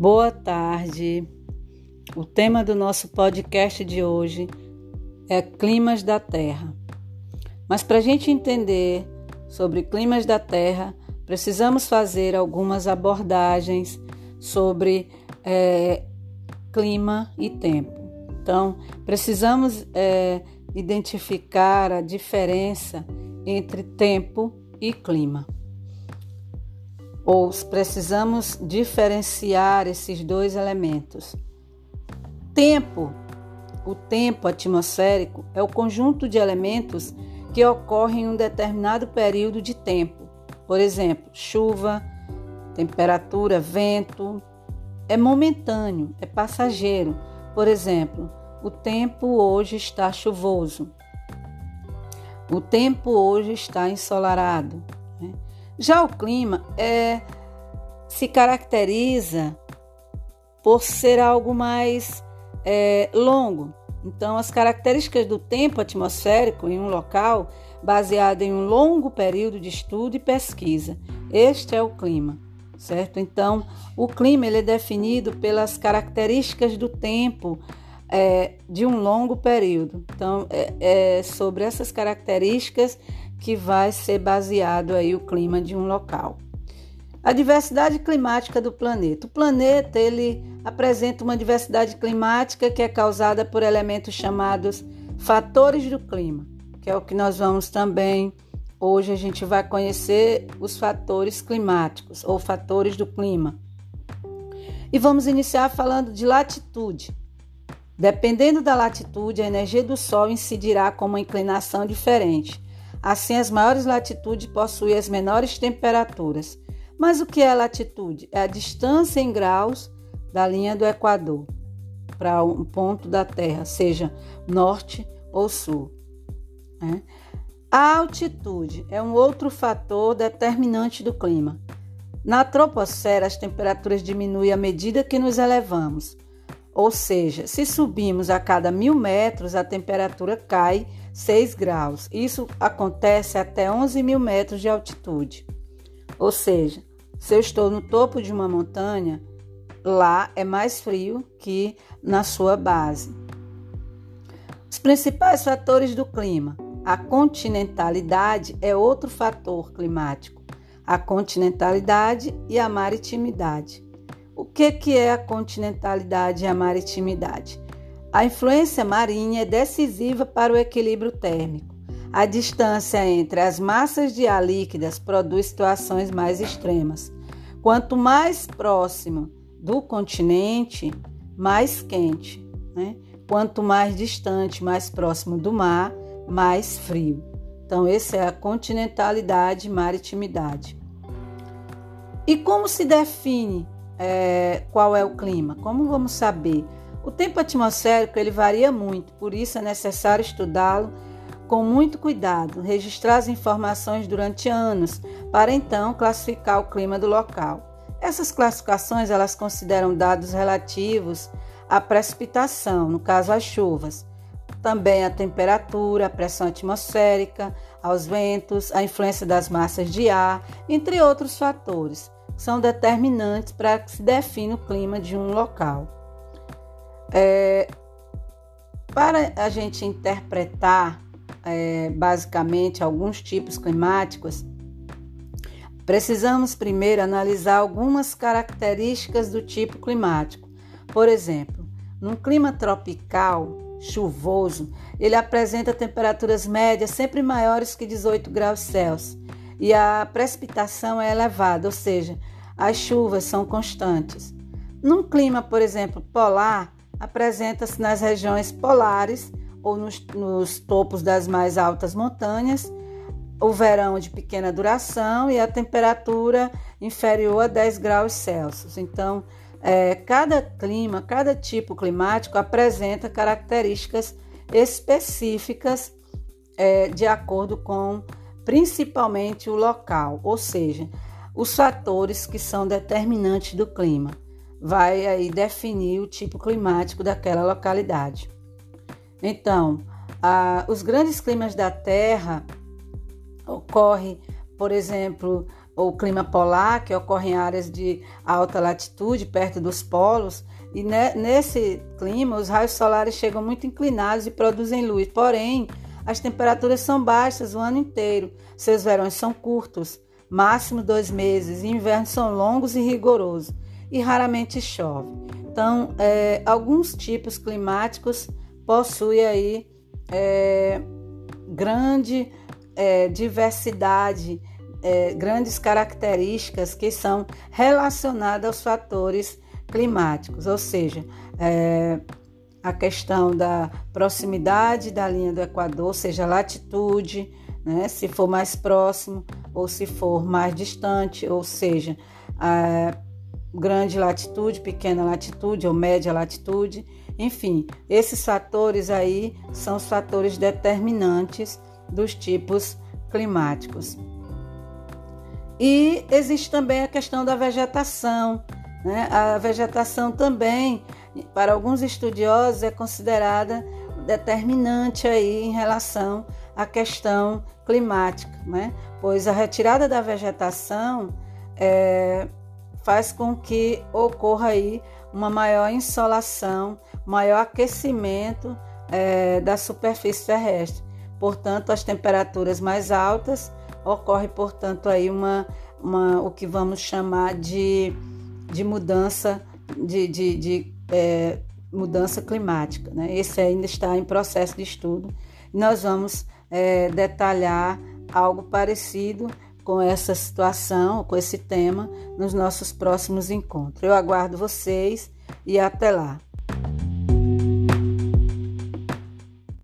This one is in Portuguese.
Boa tarde. O tema do nosso podcast de hoje é climas da Terra. Mas para a gente entender sobre climas da Terra, precisamos fazer algumas abordagens sobre é, clima e tempo. Então, precisamos é, identificar a diferença entre tempo e clima ou precisamos diferenciar esses dois elementos. Tempo. O tempo atmosférico é o conjunto de elementos que ocorrem em um determinado período de tempo. Por exemplo, chuva, temperatura, vento. É momentâneo, é passageiro. Por exemplo, o tempo hoje está chuvoso. O tempo hoje está ensolarado. Já o clima é, se caracteriza por ser algo mais é, longo. Então, as características do tempo atmosférico em um local baseado em um longo período de estudo e pesquisa. Este é o clima, certo? Então, o clima ele é definido pelas características do tempo é, de um longo período. Então, é, é sobre essas características que vai ser baseado aí o clima de um local. A diversidade climática do planeta. O planeta ele apresenta uma diversidade climática que é causada por elementos chamados fatores do clima, que é o que nós vamos também hoje a gente vai conhecer os fatores climáticos ou fatores do clima. E vamos iniciar falando de latitude. Dependendo da latitude, a energia do Sol incidirá com uma inclinação diferente. Assim, as maiores latitudes possuem as menores temperaturas. Mas o que é latitude? É a distância em graus da linha do Equador para um ponto da Terra, seja norte ou sul. Né? A altitude é um outro fator determinante do clima. Na troposfera, as temperaturas diminuem à medida que nos elevamos. Ou seja, se subimos a cada mil metros, a temperatura cai 6 graus. Isso acontece até 11 mil metros de altitude. Ou seja, se eu estou no topo de uma montanha, lá é mais frio que na sua base. Os principais fatores do clima. A continentalidade é outro fator climático. A continentalidade e a maritimidade. O que, que é a continentalidade e a maritimidade? A influência marinha é decisiva para o equilíbrio térmico. A distância entre as massas de ar líquidas produz situações mais extremas. Quanto mais próximo do continente, mais quente. Né? Quanto mais distante, mais próximo do mar, mais frio. Então, essa é a continentalidade e maritimidade. E como se define é, qual é o clima? Como vamos saber? O tempo atmosférico ele varia muito, por isso é necessário estudá-lo com muito cuidado, registrar as informações durante anos, para então classificar o clima do local. Essas classificações elas consideram dados relativos à precipitação, no caso as chuvas, também a temperatura, a pressão atmosférica, aos ventos, a influência das massas de ar, entre outros fatores, são determinantes para que se defina o clima de um local. É, para a gente interpretar é, basicamente alguns tipos climáticos, precisamos primeiro analisar algumas características do tipo climático. Por exemplo, num clima tropical, chuvoso, ele apresenta temperaturas médias sempre maiores que 18 graus Celsius e a precipitação é elevada, ou seja, as chuvas são constantes. Num clima, por exemplo, polar, apresenta-se nas regiões polares ou nos, nos topos das mais altas montanhas, o verão de pequena duração e a temperatura inferior a 10 graus Celsius. Então, é, cada clima, cada tipo climático apresenta características específicas é, de acordo com principalmente o local, ou seja, os fatores que são determinantes do clima vai aí definir o tipo climático daquela localidade. Então, a, os grandes climas da Terra ocorrem por exemplo, o clima polar, que ocorre em áreas de alta latitude, perto dos polos, e nesse clima os raios solares chegam muito inclinados e produzem luz. Porém, as temperaturas são baixas o ano inteiro. Seus verões são curtos, máximo dois meses, e invernos são longos e rigorosos, e raramente chove. Então, é, alguns tipos climáticos possuem aí é, grande é, diversidade, é, grandes características que são relacionadas aos fatores climáticos, ou seja, é, a questão da proximidade da linha do Equador, seja, latitude, né, se for mais próximo ou se for mais distante, ou seja, grande latitude, pequena latitude ou média latitude, enfim, esses fatores aí são os fatores determinantes dos tipos climáticos. E existe também a questão da vegetação. Né? A vegetação também, para alguns estudiosos, é considerada determinante aí em relação à questão climática, né? pois a retirada da vegetação é, faz com que ocorra aí uma maior insolação, maior aquecimento é, da superfície terrestre. Portanto, as temperaturas mais altas ocorre, portanto, aí uma, uma o que vamos chamar de, de mudança de, de, de é, mudança climática. Né? Esse ainda está em processo de estudo. Nós vamos é, detalhar algo parecido com essa situação, com esse tema, nos nossos próximos encontros. Eu aguardo vocês e até lá.